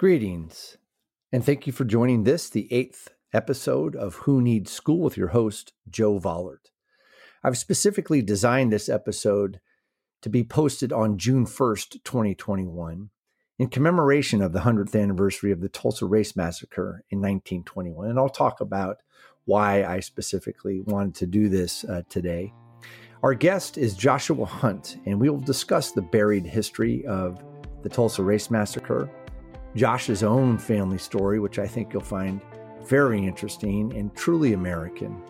Greetings, and thank you for joining this, the eighth episode of Who Needs School with your host, Joe Vollert. I've specifically designed this episode to be posted on June 1st, 2021, in commemoration of the 100th anniversary of the Tulsa Race Massacre in 1921. And I'll talk about why I specifically wanted to do this uh, today. Our guest is Joshua Hunt, and we will discuss the buried history of the Tulsa Race Massacre Josh's own family story, which I think you'll find very interesting and truly American.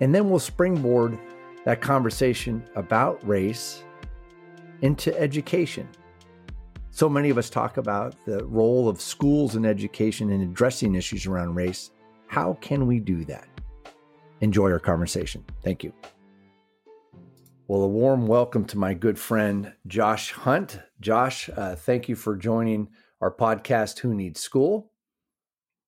And then we'll springboard that conversation about race into education. So many of us talk about the role of schools and education in addressing issues around race. How can we do that? Enjoy our conversation. Thank you. Well, a warm welcome to my good friend, Josh Hunt. Josh, uh, thank you for joining our podcast, Who Needs School.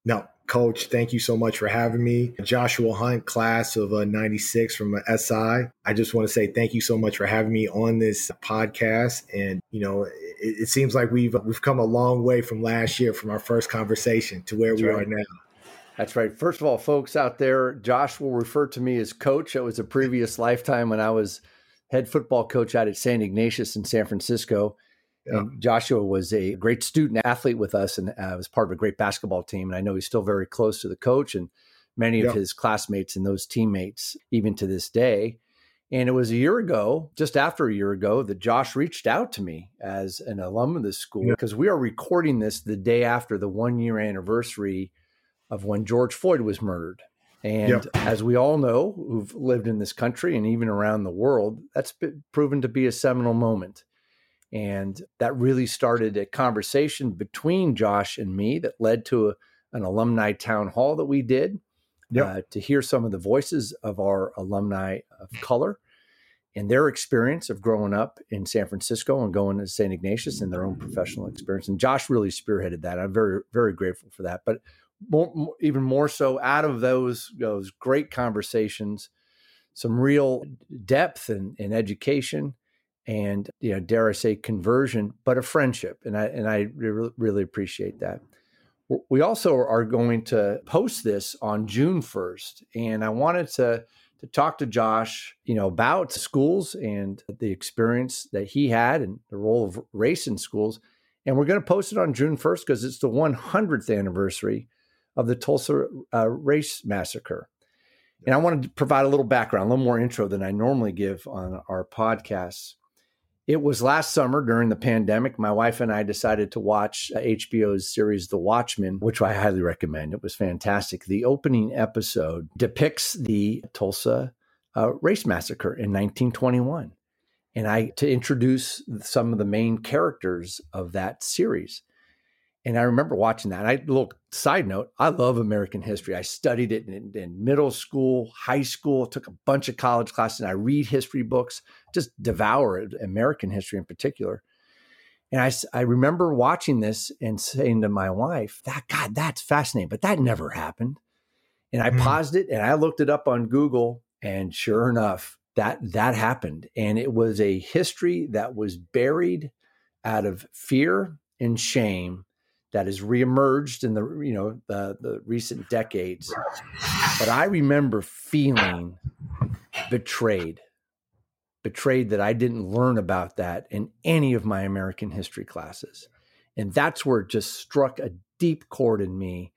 No, Coach, thank you so much for having me. Joshua Hunt, class of uh, 96 from uh, SI. I just want to say thank you so much for having me on this podcast. And, you know, it, it seems like we've we've come a long way from last year, from our first conversation to where That's we right. are now. That's right. First of all, folks out there, Josh will refer to me as coach. It was a previous lifetime when I was head football coach out at St. Ignatius in San Francisco. Yeah. Joshua was a great student athlete with us and uh, was part of a great basketball team. And I know he's still very close to the coach and many yeah. of his classmates and those teammates, even to this day. And it was a year ago, just after a year ago, that Josh reached out to me as an alum of the school because yeah. we are recording this the day after the one year anniversary of when George Floyd was murdered. And as we all know, who've lived in this country and even around the world, that's been proven to be a seminal moment. And that really started a conversation between Josh and me that led to a, an alumni town hall that we did yep. uh, to hear some of the voices of our alumni of color and their experience of growing up in San Francisco and going to St. Ignatius and their own professional experience. And Josh really spearheaded that. I'm very, very grateful for that. But more, more, even more so, out of those those great conversations, some real depth and, and education and you know dare I say conversion, but a friendship, and I and I re- really appreciate that. We also are going to post this on June first, and I wanted to to talk to Josh, you know, about schools and the experience that he had and the role of race in schools. And we're going to post it on June 1st because it's the 100th anniversary of the Tulsa uh, Race Massacre. And I wanted to provide a little background, a little more intro than I normally give on our podcasts. It was last summer during the pandemic. My wife and I decided to watch HBO's series The Watchmen, which I highly recommend. It was fantastic. The opening episode depicts the Tulsa uh, race massacre in 1921. And I to introduce some of the main characters of that series. And I remember watching that. I look side note, I love American history. I studied it in, in, middle school, high school, took a bunch of college classes, and I read history books, just devour American history in particular. And I, I remember watching this and saying to my wife, that God, that's fascinating, but that never happened. And I mm. paused it and I looked it up on Google, and sure enough, that that happened. And it was a history that was buried out of fear and shame that has reemerged in the you know the, the recent decades. But I remember feeling betrayed, betrayed that I didn't learn about that in any of my American history classes, and that's where it just struck a deep chord in me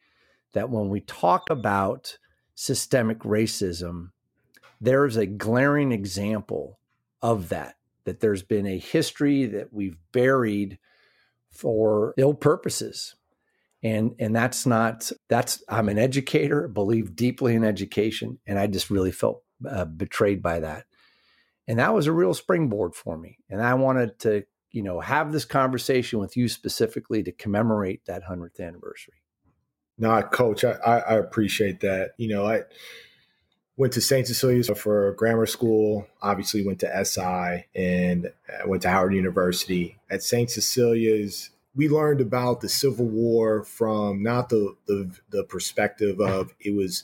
that when we talk about systemic racism, there is a glaring example of that. That there's been a history that we've buried for ill purposes. And and that's not that's i'm an educator believe deeply in education and i just really felt uh, betrayed by that. And that was a real springboard for me. And i wanted to you know have this conversation with you specifically to commemorate that 100th anniversary. No coach I, I appreciate that. You know i went to st cecilia's for grammar school obviously went to si and uh, went to howard university at st cecilia's we learned about the Civil War from not the, the, the perspective of it was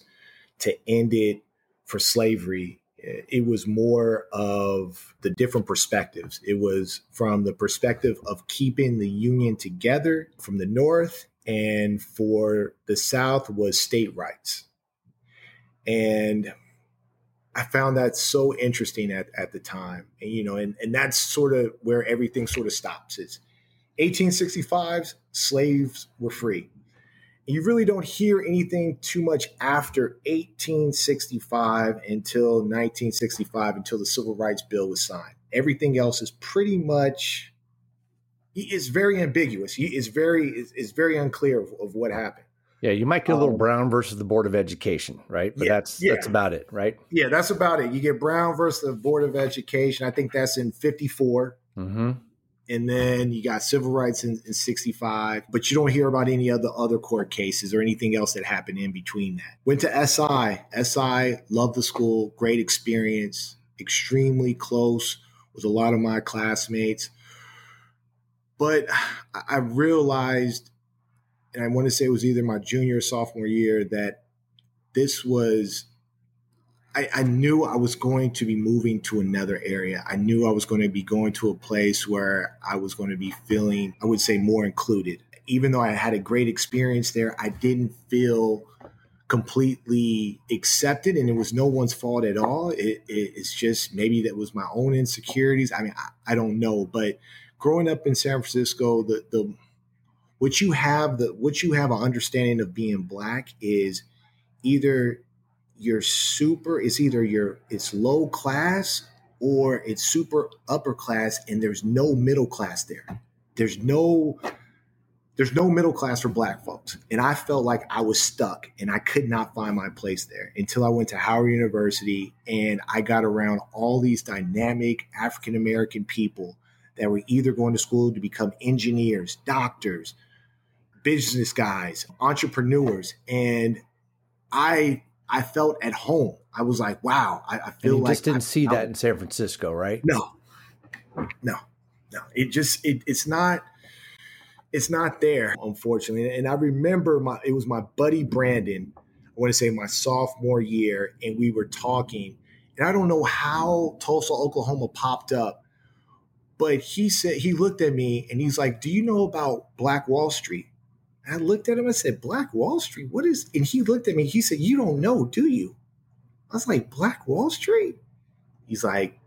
to end it for slavery. It was more of the different perspectives. It was from the perspective of keeping the Union together from the North and for the South was state rights. And I found that so interesting at, at the time. And, you know, and, and that's sort of where everything sort of stops. Is 1865, slaves were free. And you really don't hear anything too much after 1865 until 1965, until the Civil Rights Bill was signed. Everything else is pretty much it's very ambiguous. It's very it's, very unclear of, of, what happened. Yeah, you might get a little um, Brown versus the Board of Education, right? But yeah, that's yeah. that's about it, right? Yeah, that's about it. You get Brown versus the Board of Education. I think that's in '54. Mm-hmm. And then you got civil rights in, in 65, but you don't hear about any other other court cases or anything else that happened in between that. Went to SI. SI, loved the school, great experience, extremely close with a lot of my classmates but I realized, and I want to say it was either my junior or sophomore year, that this was, I, I knew I was going to be moving to another area. I knew I was going to be going to a place where I was going to be feeling, I would say, more included. Even though I had a great experience there, I didn't feel completely accepted and it was no one's fault at all it, it, it's just maybe that was my own insecurities i mean I, I, don't know but growing up in San Francisco, the the what you have the what you have an understanding of being black is either you're super it's either you're it's low class or it's super upper class and there's no middle class there. There's no there's no middle class for black folks. And i felt like i was stuck and i could not find my place there until i went to howard university and i got around all these dynamic african american people that were either going to school to become engineers, doctors, business guys, entrepreneurs, and I I felt at home. I was like, wow, I, I feel like just didn't I, see I, that in San Francisco, right? No, no, no. It just it, it's not it's not there, unfortunately. And I remember my it was my buddy Brandon. I want to say my sophomore year, and we were talking, and I don't know how Tulsa, Oklahoma popped up but he said he looked at me and he's like, "Do you know about Black Wall Street?" I looked at him I said, "Black Wall Street? What is?" And he looked at me. He said, "You don't know, do you?" I was like, "Black Wall Street?" He's like,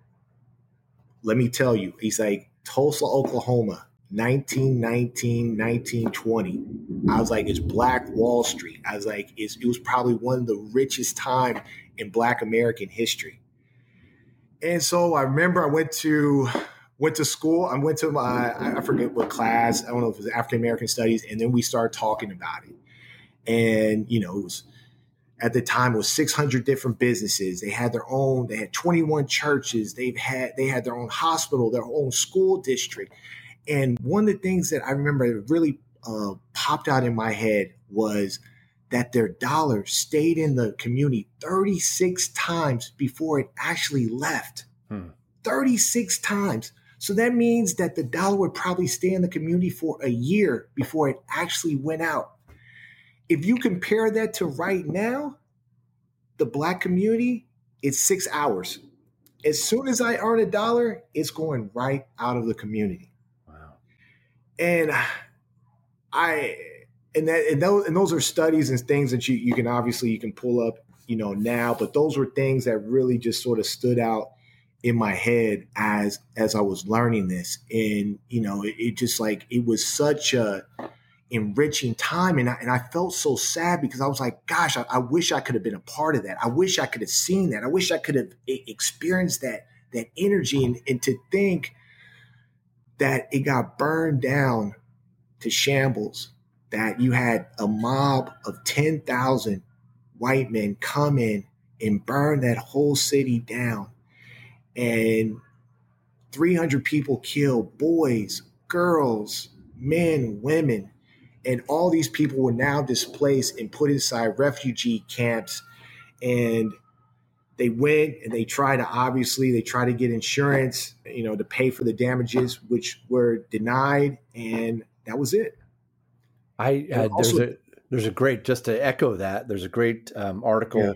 "Let me tell you." He's like, "Tulsa, Oklahoma, 1919, 1920." I was like, "It's Black Wall Street." I was like, it was probably one of the richest time in Black American history." And so I remember I went to went to school. I went to my I forget what class. I don't know if it was African American Studies, and then we started talking about it. And you know, it was at the time it was 600 different businesses. They had their own. They had 21 churches. They've had they had their own hospital, their own school district. And one of the things that I remember that really uh, popped out in my head was that their dollar stayed in the community 36 times before it actually left. Hmm. 36 times. So that means that the dollar would probably stay in the community for a year before it actually went out. If you compare that to right now, the black community, it's six hours. As soon as I earn a dollar, it's going right out of the community. Wow. And I and that and those and those are studies and things that you you can obviously you can pull up, you know, now, but those were things that really just sort of stood out in my head as as I was learning this, and you know, it, it just like it was such a enriching time, and I, and I felt so sad because I was like, gosh, I, I wish I could have been a part of that. I wish I could have seen that. I wish I could have experienced that that energy, and, and to think that it got burned down to shambles. That you had a mob of ten thousand white men come in and burn that whole city down and 300 people killed boys, girls, men, women. And all these people were now displaced and put inside refugee camps. And they went and they tried to obviously they tried to get insurance, you know, to pay for the damages, which were denied, and that was it. I uh, also, there's a there's a great just to echo that. There's a great um, article yeah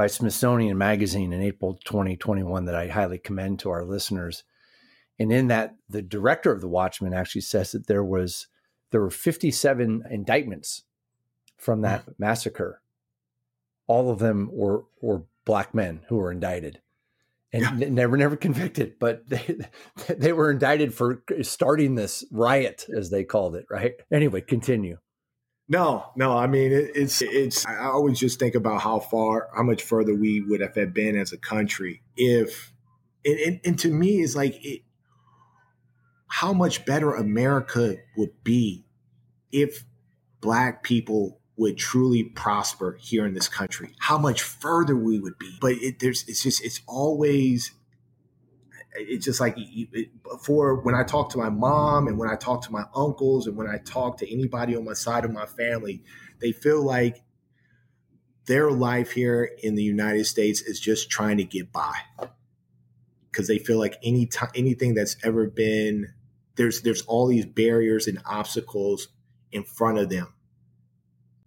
by Smithsonian Magazine in April 2021 that I highly commend to our listeners. And in that, the director of the Watchmen actually says that there was there were 57 indictments from that mm. massacre. All of them were were black men who were indicted and yeah. never never convicted but they they were indicted for starting this riot as they called it right anyway continue no no i mean it, it's it's i always just think about how far how much further we would have been as a country if and, and, and to me it's like it, how much better america would be if black people would truly prosper here in this country, how much further we would be. But it, there's, it's just, it's always, it's just like it, for when I talk to my mom and when I talk to my uncles and when I talk to anybody on my side of my family, they feel like their life here in the United States is just trying to get by because they feel like any time anything that's ever been there's there's all these barriers and obstacles in front of them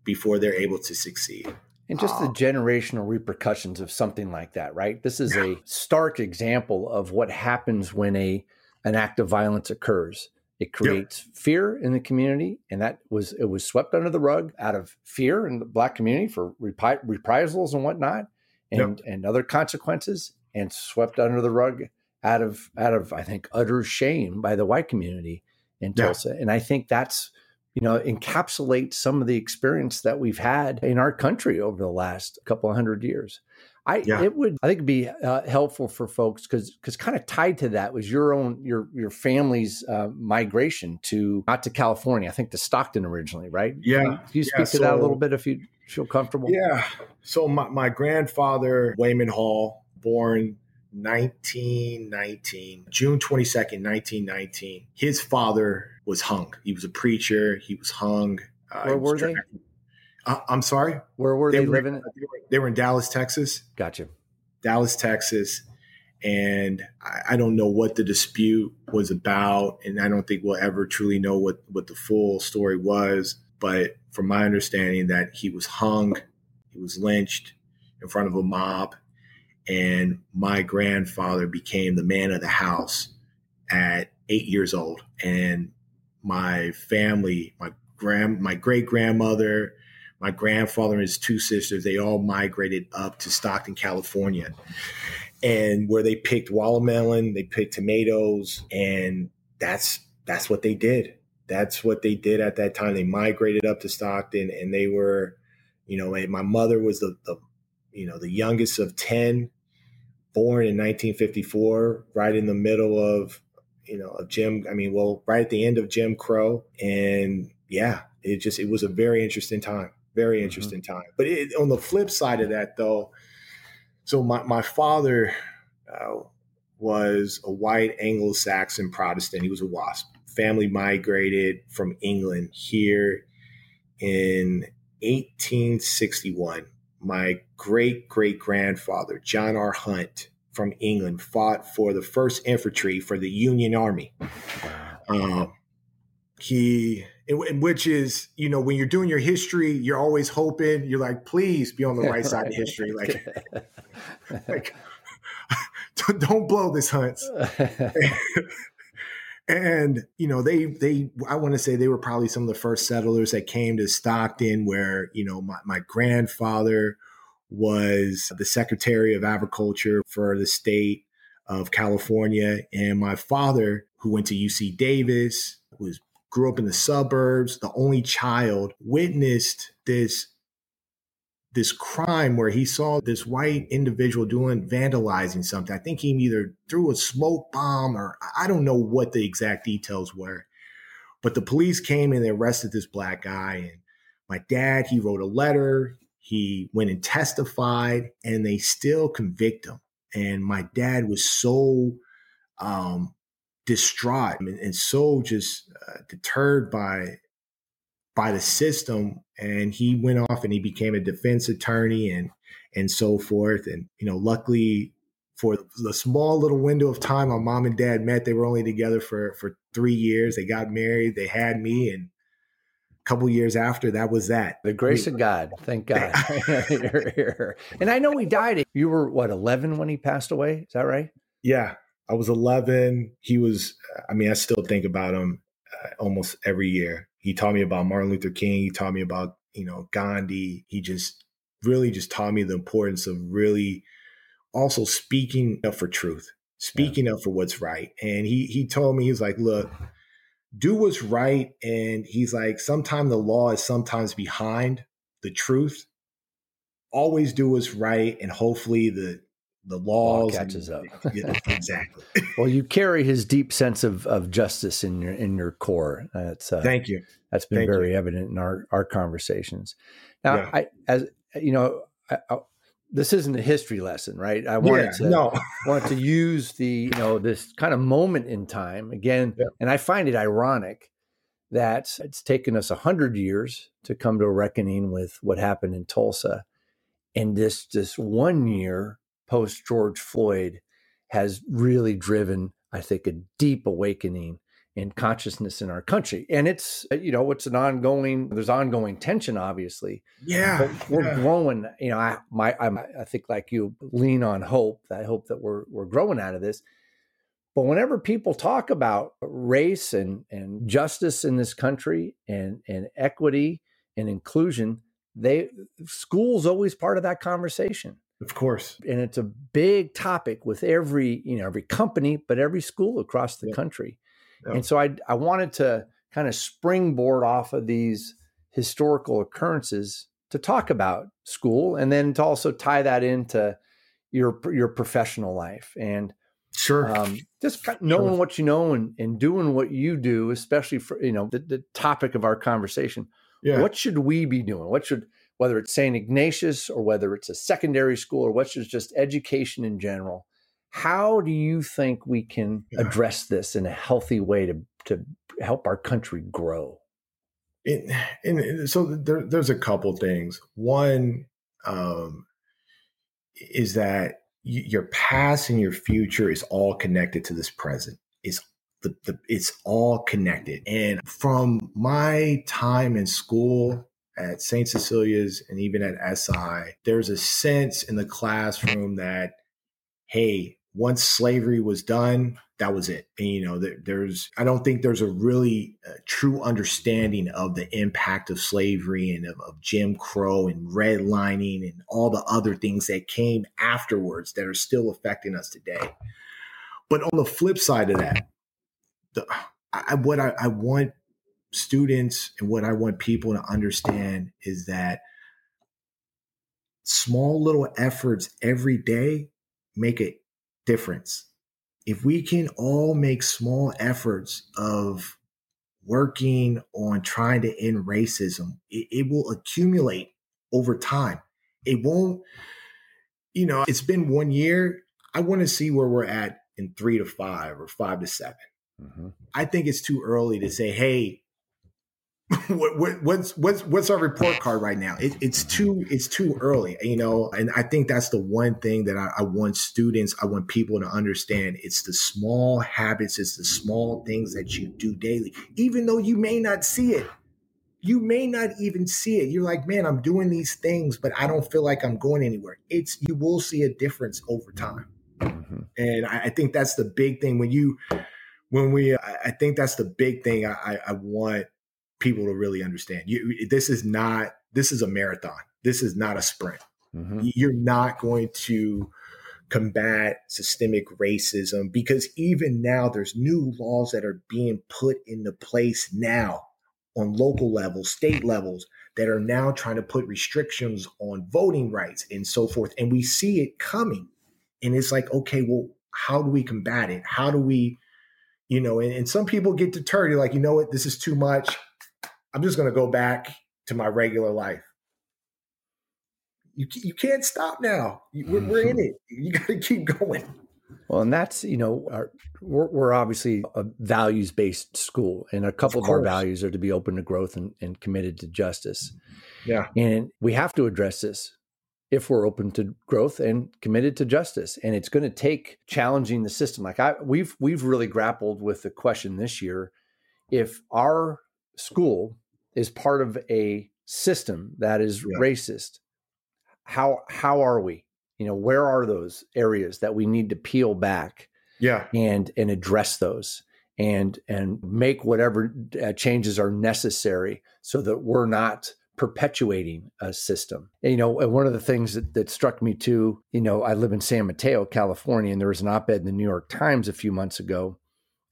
before they're able to succeed. And just the generational repercussions of something like that, right? This is a stark example of what happens when a an act of violence occurs. It creates yep. fear in the community, and that was it was swept under the rug out of fear in the black community for repri- reprisals and whatnot, and yep. and other consequences, and swept under the rug out of out of I think utter shame by the white community in Tulsa. And I think that's you know, encapsulate some of the experience that we've had in our country over the last couple of hundred years. I yeah. it would I think it'd be uh, helpful for folks because because kind of tied to that was your own your your family's uh, migration to not to California I think to Stockton originally right yeah can you, speak yeah, to so, that a little bit if you feel comfortable yeah so my, my grandfather Wayman Hall born 1919 June 22nd 1919 his father was hung. He was a preacher. He was hung. Uh, Where were they? Uh, I'm sorry. Where were they, they were, living? They were, they were, in Dallas, Texas. Gotcha. Dallas, Texas. And I, I, don't know what the dispute was about, and I don't think we'll ever truly know what what the full story was. But from my understanding, that he was hung, he was lynched in front of a mob, and my grandfather became the man of the house at eight years old, and my family, my grand, my great grandmother, my grandfather and his two sisters, they all migrated up to Stockton, California, and where they picked watermelon, they picked tomatoes, and that's that's what they did. That's what they did at that time. They migrated up to Stockton, and they were, you know, my mother was the, the you know, the youngest of ten, born in 1954, right in the middle of you know, of Jim. I mean, well, right at the end of Jim Crow, and yeah, it just it was a very interesting time, very mm-hmm. interesting mm-hmm. time. But it, on the flip side of that, though, so my my father uh, was a white Anglo-Saxon Protestant. He was a WASP. Family migrated from England here in 1861. My great great grandfather, John R. Hunt, from England fought for the first infantry for the Union Army. Um, he, which is, you know, when you're doing your history, you're always hoping you're like, please be on the right side of history. Like, like don't blow this, Hunts. and you know they they i want to say they were probably some of the first settlers that came to stockton where you know my, my grandfather was the Secretary of Agriculture for the state of California. And my father, who went to UC Davis, was grew up in the suburbs, the only child, witnessed this this crime where he saw this white individual doing vandalizing something. I think he either threw a smoke bomb or I don't know what the exact details were. But the police came and they arrested this black guy. And my dad, he wrote a letter. He went and testified, and they still convict him. And my dad was so um, distraught and, and, so just uh, deterred by by the system. And he went off and he became a defense attorney and and so forth. And you know, luckily for the small little window of time my mom and dad met, they were only together for for three years. They got married. They had me, and couple years after that was that the grace mean, of god thank god you're here and i know he died you were what 11 when he passed away is that right yeah i was 11 he was i mean i still think about him uh, almost every year. He taught me about Martin Luther King. He taught me about you know Gandhi. He just really just taught me the importance of really also speaking up for truth, speaking yeah. up for what's right. And he he told me he was like, look, do what's right. And he's like, sometimes the law is sometimes behind the truth. Always do what's right, and hopefully the the laws law catches and, up. yeah, exactly. well, you carry his deep sense of of justice in your in your core. That's uh, thank you. That's been thank very you. evident in our our conversations. Now, Yeah. I as you know, I, I, this isn't a history lesson, right? I wanted Yeah, to no. wanted to use the you know this kind of moment in time again, Yeah. and I find it ironic that it's taken us a hundred years to come to a reckoning with what happened in Tulsa, and this this one year post George Floyd has really driven, I think, a deep awakening in consciousness in our country, and it's uh, you know it's an ongoing. There's ongoing tension, obviously, Yeah. but we're yeah. growing. You know, I my I'm, I think like you lean on hope. I hope that we're we're growing out of this. But whenever people talk about race and and justice in this country and and equity and inclusion, they school's always part of that conversation. Of course. And it's a big topic with every, you know, every company, but every school across the Yeah. country. Yeah. And so I I wanted to kind of springboard off of these historical occurrences to talk about school and then to also tie that into your your professional life and Sure. um, just knowing Sure. what you know and, and doing what you do, especially for you know the, the topic of our conversation. yeah. What should we be doing? What should whether it's St. Ignatius or whether it's a secondary school or what's just education in general? How do you think we can address this in a healthy way to to help our country grow? It, and so there, there's a couple things. One um, is that your past and your future is all connected to this present. It's the, the it's all connected. And from my time in school at St. Cecilia's and even at SI, there's a sense in the classroom that, hey, once slavery was done, that was it. And, you know, there, there's, I don't think there's a really uh, true understanding of the impact of slavery and of, of Jim Crow and redlining and all the other things that came afterwards that are still affecting us today. But on the flip side of that, the, I, what I, I want students and what I want people to understand is that small little efforts every day make a difference. If we can all make small efforts of working on trying to end racism, it, it will accumulate over time. It won't, you know, it's been one year. I want to see where we're at in three to five or five to 7 Mm-hmm. I think it's too early to say, hey, what, what, what's what's what's our report card right now? It, it's too it's too early, you know. And I think that's the one thing that I, I want students, I want people to understand. It's the small habits, it's the small things that you do daily, even though you may not see it. You may not even see it. You're like, man, I'm doing these things, but I don't feel like I'm going anywhere. It's you will see a difference over time. Mm-hmm. And I, I think that's the big thing when you when we I, I think that's the big thing I, I, I want people to really understand. You this is not this is a marathon. This is not a sprint. Mm-hmm. You're not going to combat systemic racism because even now there's new laws that are being put into place now on local levels, state levels that are now trying to put restrictions on voting rights and so forth. And we see it coming. And it's like, okay, well, how do we combat it? How do we, you know, and, and some people get deterred. You're like, you know what, this is too much. I'm just going to go back to my regular life. You, you can't stop now. We're, we're in it. Mm-hmm. You got to keep going. Well, and that's you know, our, we're, we're obviously a values based school, and a couple of, Of our values are to be open to growth and, and committed to justice. Yeah. And we have to address this if we're open to growth and committed to justice. And it's going to take challenging the system. Like I, we've we've really grappled with the question this year: if our school is part of a system that is Yeah. racist, how how are we? You know, where are those areas that we need to peel back Yeah. and and address those? and and make whatever uh, changes are necessary so that we're not perpetuating a system. And, you know, and one of the things that, that struck me too, you know, I live in San Mateo, California, and there was an op-ed in the New York Times a few months ago,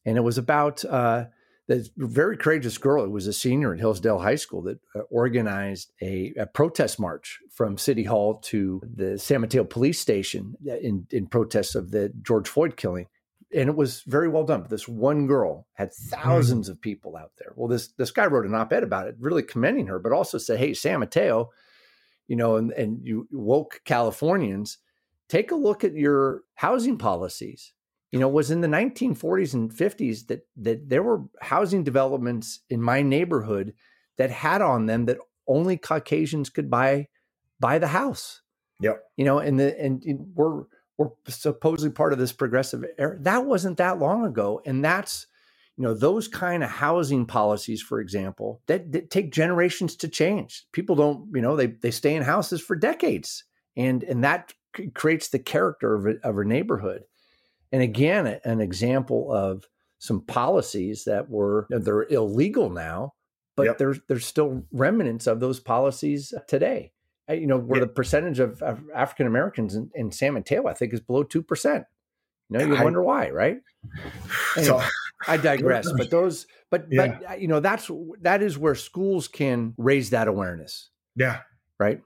and it was about uh, this very courageous girl. It was a senior at Hillsdale High School that uh, organized a, a, protest march from City Hall to the San Mateo Police Station in, in protest of the George Floyd killing and it was very well done. But this one girl had thousands mm. of people out there. Well, this this guy wrote an op-ed about it, really commending her, but also said, "Hey, San Mateo, you know, and and you woke Californians, take a look at your housing policies. You know, it was in the 1940s and 50s that that there were housing developments in my neighborhood that had on them that only Caucasians could buy buy the house. Yep. You know, and the and, and we're were supposedly part of this progressive era. That wasn't that long ago. And that's, you know, those kind of housing policies, for example, that, that take generations to change. People don't, you know, they, they stay in houses for decades. And, and that creates the character of a, of a neighborhood. And again, an example of some policies that were, they're illegal now, but yep. there's, there's still remnants of those policies today you know, where yeah. the percentage of, of African Americans in, in, San Mateo, I think, is below two percent. You know, you I, wonder why, right? Anyway, so, I digress. But those, but yeah. but uh, you know, that's that is where schools can raise that awareness. Yeah. Right.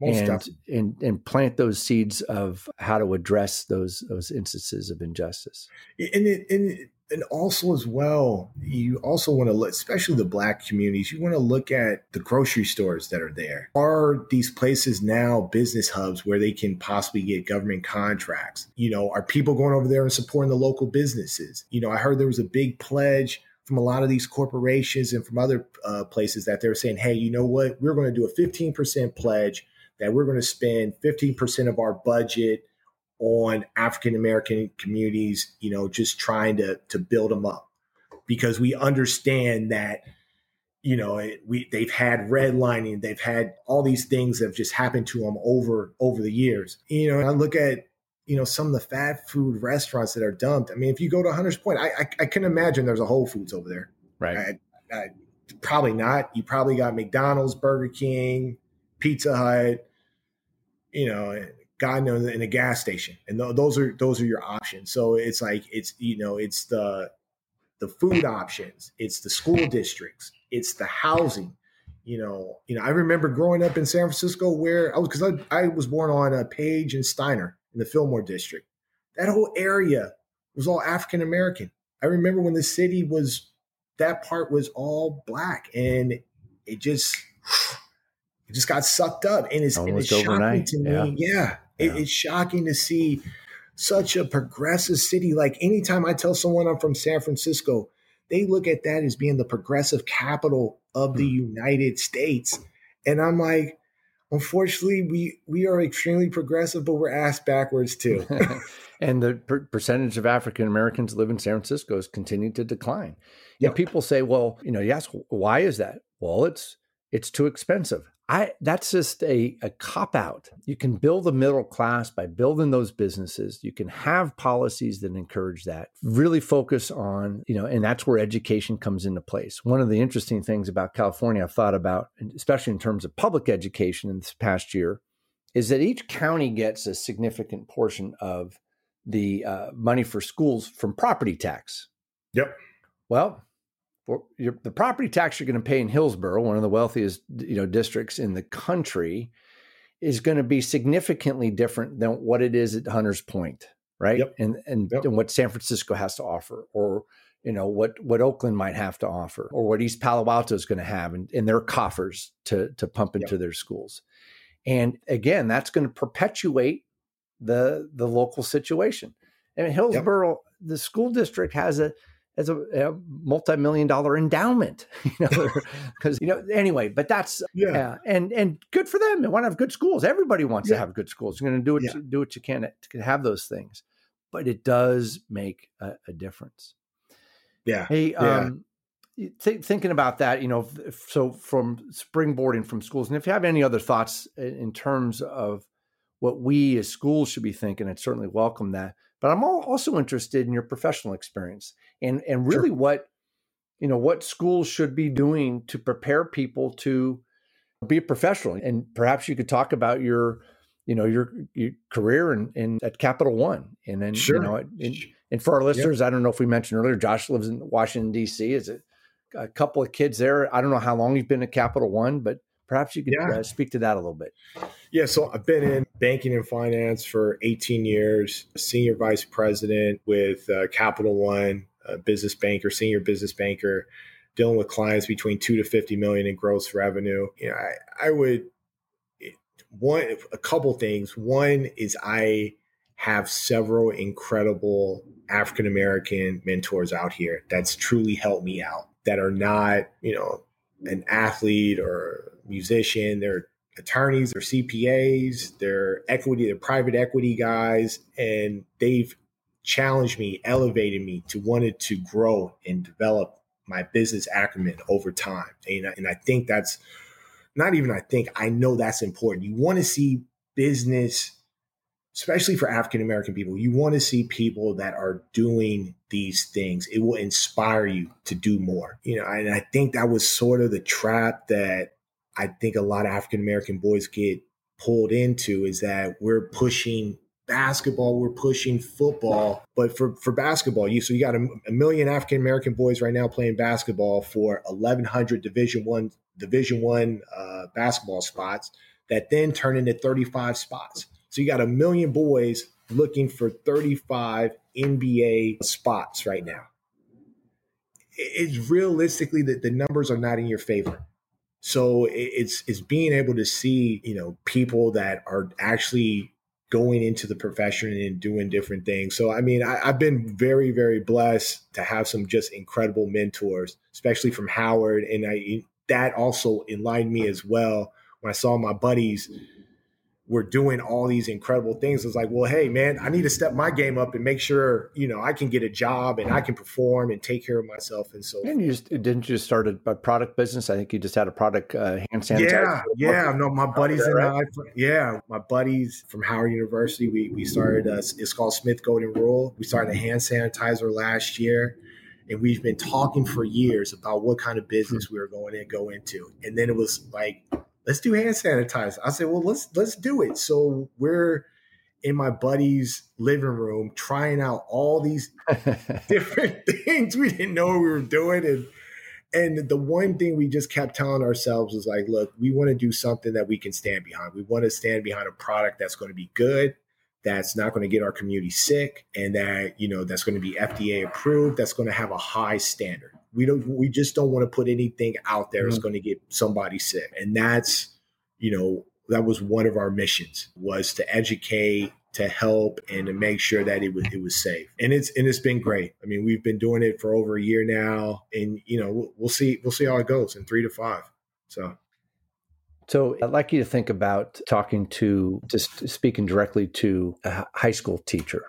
Most and, and and plant those seeds of how to address those those instances of injustice. And it, and it, and also as well you also want to look especially the black communities you want to look at the grocery stores that are there. Are these places now business hubs where they can possibly get government contracts? You know are people going over there and supporting the local businesses? You know i heard there was a big pledge from a lot of these corporations and from other uh, places that they're saying hey you know what? We're going to do a 15% pledge that we're going to spend 15% of our budget on African American communities, you know, just trying to to build them up because we understand that you know we they've had redlining, they've had all these things that have just happened to them over over the years. You know, I look at you know some of the fast food restaurants that are dumped. I mean, if you go to Hunters Point, I I, I can imagine there's a Whole Foods over there, right? I, I, probably not. You probably got McDonald's, Burger King, Pizza Hut, you know, God knows in a gas station, and th- those are those are your options. So it's like it's you know it's the the food options, it's the school districts, it's the housing. You know, you know. I remember growing up in San Francisco where I was because I, I was born on a Page and Steiner in the Fillmore district. That whole area was all African American. I remember when the city was that part was all black, and it just it just got sucked up, and it's, and it's shocking to me. Yeah. yeah. It, it's shocking to see such a progressive city. Like anytime I tell someone I'm from San Francisco, they look at that as being the progressive capital of the hmm. United States. And I'm like, unfortunately, we we are extremely progressive, but we're ass backwards too. and the per- percentage of African Americans live in San Francisco has continued to decline. Yeah, people say, well, you know, yes, why is that? Well, it's it's too expensive. I that's just a, a cop out. You can build a middle class by building those businesses. You can have policies that encourage that. Really focus on, you know, and that's where education comes into place. One of the interesting things about California I've thought about, especially in terms of public education in this past year, is that each county gets a significant portion of the uh, money for schools from property tax. Yep. Well, your, the property tax you're going to pay in Hillsborough, one of the wealthiest you know districts in the country, is going to be significantly different than what it is at Hunters Point, right? Yep. And and, yep. and what San Francisco has to offer, or you know what what Oakland might have to offer, or what East Palo Alto is going to have in, in their coffers to to pump into yep. their schools. And again, that's going to perpetuate the the local situation. And Hillsborough, the school district has a as a, a multi-million dollar endowment you know because you know anyway but that's yeah. Uh, and and good for them. They want to have good schools. Everybody wants yeah. to have good schools. You're going to do what yeah. do what you can to have those things. But it does make a, a difference. Yeah. Hey um th- thinking about that you know so from springboarding from schools and if you have any other thoughts in terms of what we as schools should be thinking i'd certainly welcome that but I'm also interested in your professional experience and and really sure. what you know what schools should be doing to prepare people to be a professional. And perhaps you could talk about your you know your, your career in, in at Capital One, and then sure. you know, and, and for our listeners, yep. I don't know if we mentioned earlier, Josh lives in Washington D.C. Is it a couple of kids there? I don't know how long you've been at Capital One, but perhaps you could yeah. uh, speak to that a little bit. Yeah, so I've been in banking and finance for 18 years, senior vice president with uh, Capital One, business banker, senior business banker, dealing with clients between two to 50 million in gross revenue. You know, I, I would one a couple things. One is I have several incredible African American mentors out here that's truly helped me out that are not, you know, an athlete or musician. They're attorneys, they're CPAs, they're equity, they're private equity guys, and they've challenged me, elevated me to wanted to grow and develop my business acumen over time. And, and I think that's not even I think, I know that's important. You want to see business, especially for African American people, you want to see people that are doing these things. It will inspire you to do more. You know, and I think that was sort of the trap that I think a lot of African American boys get pulled into is that we're pushing basketball, we're pushing football. But for, for basketball, you so you got a, a million African American boys right now playing basketball for 1,100 Division One Division One uh, basketball spots that then turn into 35 spots. So you got a million boys looking for 35 NBA spots right now. It's realistically that the numbers are not in your favor. So it's it's being able to see you know people that are actually going into the profession and doing different things. So, I mean, I, have been very, very blessed to have some just incredible mentors, especially from Howard. And I, that also enlightened me as well when I saw my buddies were doing all these incredible things. It's like, well, hey, man, I need to step my game up and make sure you know I can get a job and I can perform and take care of myself. And so, and you just didn't you just start a, product business? I think you just had a product uh, hand sanitizer. Yeah, yeah. No, my buddies and right? I, yeah, my buddies from Howard University. We we started. A, it's called Smith Golden Rule. We started a hand sanitizer last year. And we've been talking for years about what kind of business we were going to go into. And then it was like let's do hand sanitizer. I said, well, let's let's do it. So we're in my buddy's living room trying out all these different things we didn't know we were doing. And and the one thing we just kept telling ourselves was like, look, we want to do something that we can stand behind. We want to stand behind a product that's going to be good, that's not going to get our community sick, and that, you know, that's going to be FDA approved, that's going to have a high standard. We don't. We just don't want to put anything out there mm-hmm. that's going to get somebody sick, and that's you know that was one of our missions was to educate to help and to make sure that it was it was safe and it's and it's been great i mean we've been doing it for over a year now and you know we'll, we'll see we'll see how it goes in three to five so so I'd like you to think about talking to, just speaking directly to a high school teacher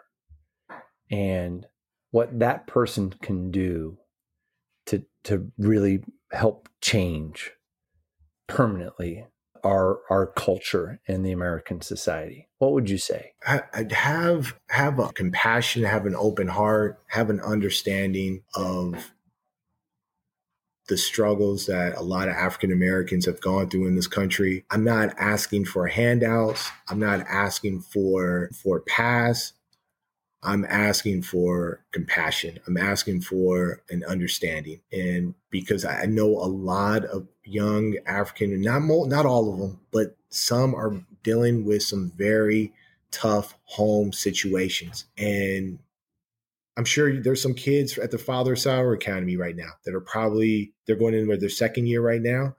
and what that person can do to really help change permanently our our culture in the American society? What would you say? I'd have have a compassion, have an open heart, have an understanding of the struggles that a lot of African Americans have gone through in this country. I'm not asking for handouts. I'm not asking for for pass. I'm asking for compassion. I'm asking for an understanding. And because I know a lot of young African, not not all of them, but some are dealing with some very tough home situations. And I'm sure there's some kids at the Father Sauer Academy right now that are probably they're going in with their second year right now.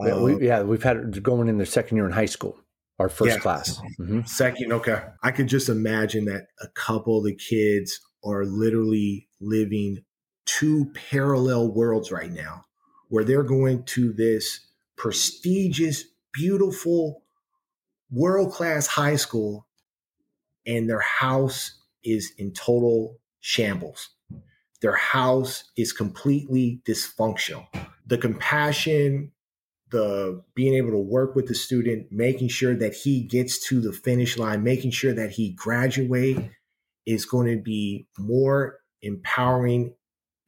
Yeah, um, we, yeah, we've had going in their second year in high school our first yeah. class. Mm-hmm. Second, okay. I could just imagine that a couple of the kids are literally living two parallel worlds right now where they're going to this prestigious, beautiful, world class high school and their house is in total shambles. Their house is completely dysfunctional. The compassion, the being able to work with the student, making sure that he gets to the finish line, making sure that he graduate is going to be more empowering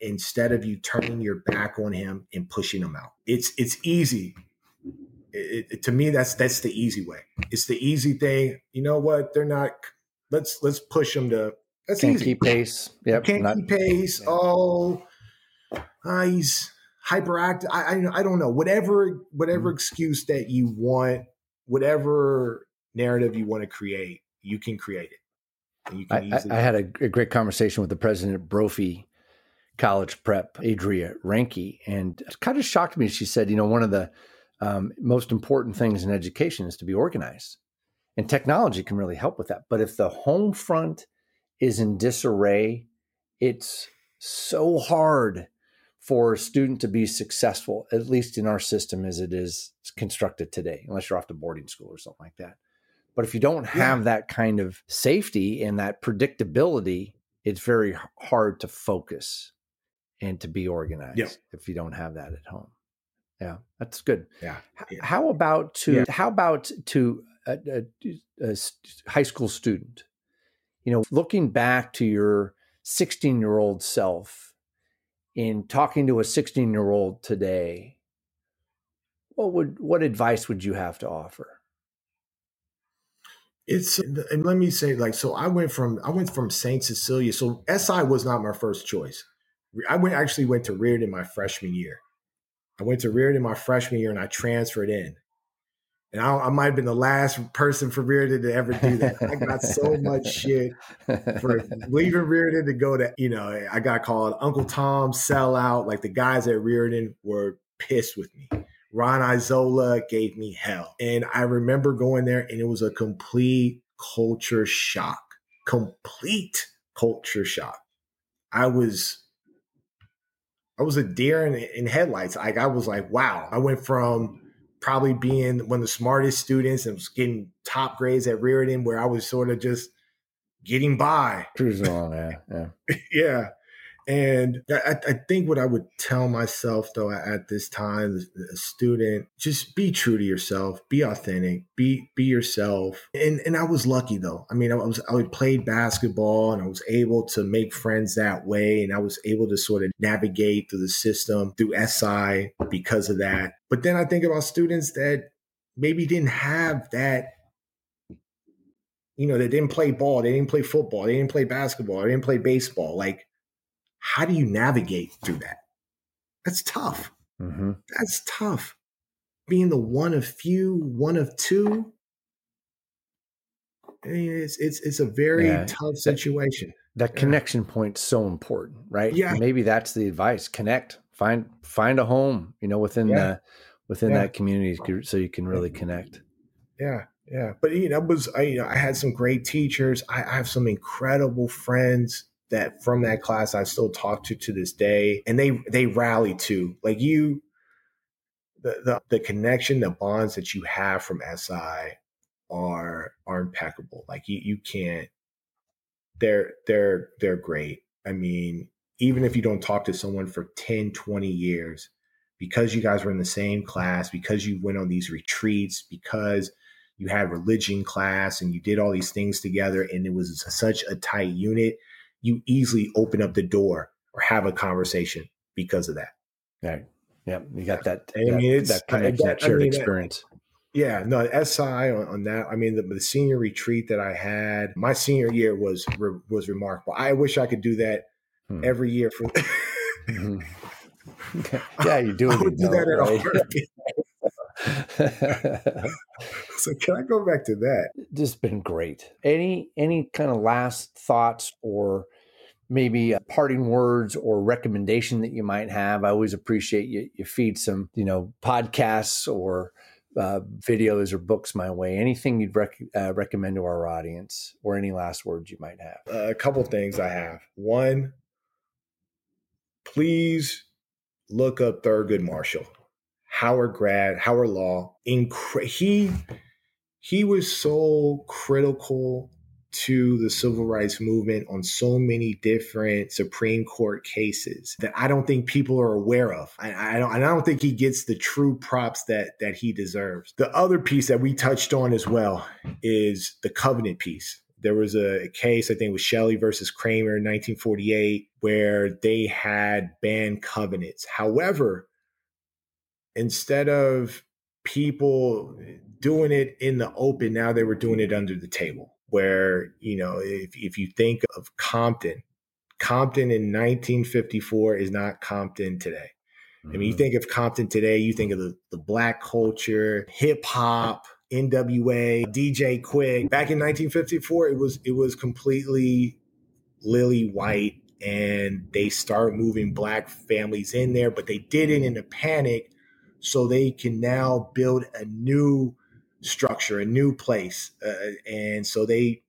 instead of you turning your back on him and pushing him out. It's it's easy. It, it, to me, that's that's the easy way. It's the easy thing. You know what? They're not. Let's let's push them to. That's Can't easy. keep pace. Yep. Can't not- keep pace. Oh, uh, he's hyperactive. I, I I don't know. Whatever whatever Mhm. excuse that you want, whatever narrative you want to create, you can create it. And you I, can I, easily. I had a, a great conversation with the president of Brophy College Prep, Adria Ranke, and it kind of shocked me. She said, you know, one of the um, most important things in education is to be organized, and technology can really help with that. But if the home front is in disarray, it's so hard for a student to be successful, at least in our system as it is constructed today, unless you're off to boarding school or something like that. But if you don't have that kind of safety and that predictability, it's very hard to focus and to be organized Yeah. if you don't have that at home. Yeah, that's good. yeah. How about to Yeah. how about to a high school student? You know, looking back to your 16 year old self in talking to a 16 year old today, what would what advice would you have to offer? It's and let me say like so I went from I went from Saint Cecilia. So SI was not my first choice. I went actually went to Riordan my freshman year. I went to Riordan my freshman year and I transferred in. And I, I might have been the last person for Riordan to ever do that. I got so much shit for leaving Riordan to go to, you know, I got called Uncle Tom sellout. Like the guys at Riordan were pissed with me. Ron Isola gave me hell. And I remember going there and it was a complete culture shock. Complete culture shock. I was I was a deer in, in headlights. Like I was like, wow. I went from probably being one of the smartest students and was getting top grades at Riordan where I was sort of just getting by. Cruising along, yeah, yeah. yeah. And I, I think what I would tell myself though at this time, a student, just be true to yourself, be authentic, be be yourself. And and I was lucky though. I mean, I was I played basketball and I was able to make friends that way, and I was able to sort of navigate through the system through SI because of that. But then I think about students that maybe didn't have that you know, they didn't play ball, they didn't play football, they didn't play basketball, they didn't play baseball. Like, how do you navigate through that? That's tough. hmm That's tough. Being the one of few, one of two. I mean, it's it's it's a very Yeah. tough situation. That Yeah. connection point's so important, right? Yeah. Maybe that's the advice. Connect. Find find a home, you know, within Yeah. the within that community so you can really connect. Yeah, yeah. But you know, was I, you know, I had some great teachers. I, I have some incredible friends that from that class I still talk to to this day, and they they rally too. Like you, the the, the connection, the bonds that you have from SI are are impeccable. Like you you can't. They're they're they're great. I mean, even if you don't talk to someone for 10, 20 years, because you guys were in the same class, because you went on these retreats, because you had religion class and you did all these things together and it was such a tight unit, you easily open up the door or have a conversation because of that. Right. Yeah. You got that, I that, mean, it's- that connection, I- that I shared mean, that- experience. Yeah, no, SI on, on that. I mean, the, the senior retreat that I had, my senior year was re, was remarkable. I wish I could do that Hmm. every year for. Mhm. yeah, you do I it. would do that at a heartbeat. right? So can I go back to that? this has been great. Any any kind of last thoughts or maybe a parting words or recommendation that you might have? I always appreciate you you feed some you know podcasts or uh, videos or books my way. Anything you'd rec- uh, recommend to our audience, or any last words you might have? Uh, a couple things I have. One, please look up Thurgood Marshall, Howard grad, Howard Law. Incre- he he was so critical to the civil rights movement on so many different Supreme Court cases that I don't think people are aware of. I, I don't. I don't think he gets the true props that that he deserves. The other piece that we touched on as well is the covenant piece There was a case, I think, with Shelley versus Kraemer in 1948, where they had banned covenants. However, instead of people doing it in the open, now they were doing it under the table. Where, you know, if, if you think of Compton, Compton in 1954 is not Compton today. Mm-hmm. I mean, you mm-hmm. think of Compton today, you think of the, the black culture, hip hop, NWA, DJ Quik. Back in 1954, it was it was completely lily white, and they start moving black families in there, but they did it in a panic, so they can now build a new structure, a new place, uh, and so they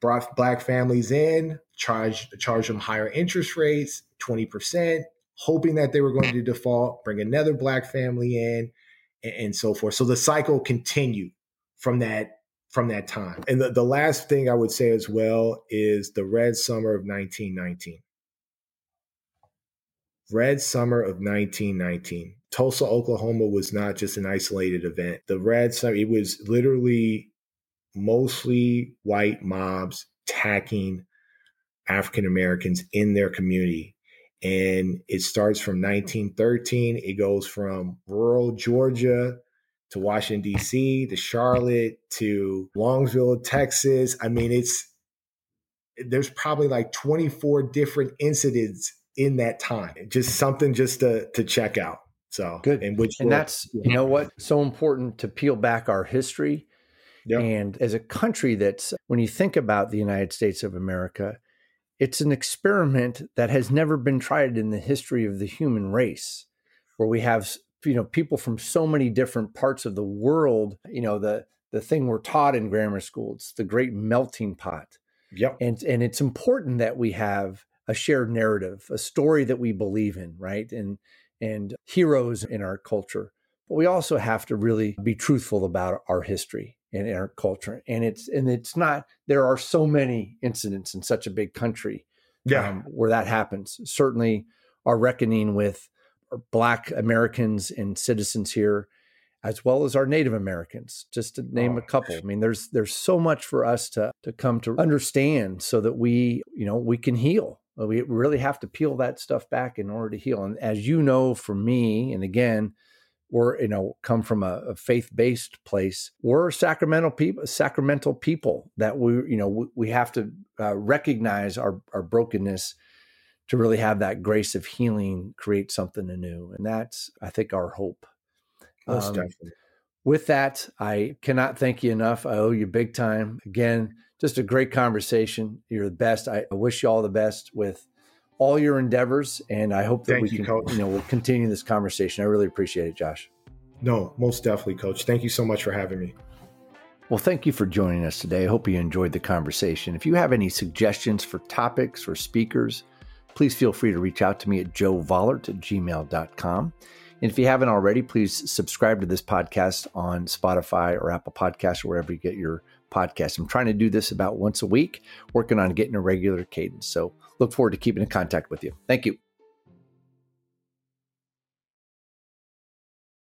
brought black families in, charged charged them higher interest rates, twenty percent, hoping that they were going to default, bring another black family in and, and so forth. So the cycle continued from that from that time. And the, the last thing I would say as well is the Red Summer of 1919. Red Summer of 1919. Tulsa, Oklahoma was not just an isolated event. The Red Summer, uh, it was literally mostly white mobs attacking African Americans in their community and it starts from 1913. It goes from rural Georgia to Washington, D.C., to Charlotte, to Longview, Texas. I mean, it's there's probably like 24 different incidents in that time. Just something just to to check out. So good. And which and that's you know what so important to peel back our history. Yep. And as a country that's when you think about the United States of America, it's an experiment that has never been tried in the history of the human race, where we have you know people from so many different parts of the world. You know the the thing we're taught in grammar school. It's the great melting pot. Yep. And and it's important that we have a shared narrative, a story that we believe in, right? And and heroes in our culture. But we also have to really be truthful about our history and our culture. And it's and it's not there are so many incidents in such a big country yeah. Um, where that happens. Certainly our reckoning with black Americans and citizens here as well as our Native Americans, just to name oh, a couple. I mean, there's there's so much for us to to come to understand so that we, you know, we can heal. We really have to peel that stuff back in order to heal. And as you know, for me, and again, we're you know come from a, a faith-based place we're sacramental people sacramental people that we you know we, we have to uh, recognize our our brokenness to really have that grace of healing create something anew and that's i think our hope Most um, definitely. With that i cannot thank you enough i owe you big time again just a great conversation you're the best i, I wish you all the best with all your endeavors, and I hope that Thank we you, can, Coach. you know, we'll continue this conversation. I really appreciate it, Josh. No, most definitely, Coach. Thank you so much for having me. Well, thank you for joining us today. I hope you enjoyed the conversation. If you have any suggestions for topics or speakers, please feel free to reach out to me at joevollert at gmail.com. And if you haven't already, please subscribe to this podcast on Spotify or Apple Podcasts or wherever you get your podcast. I'm trying to do this about once a week, working on getting a regular cadence. So look forward to keeping in contact with you. Thank you.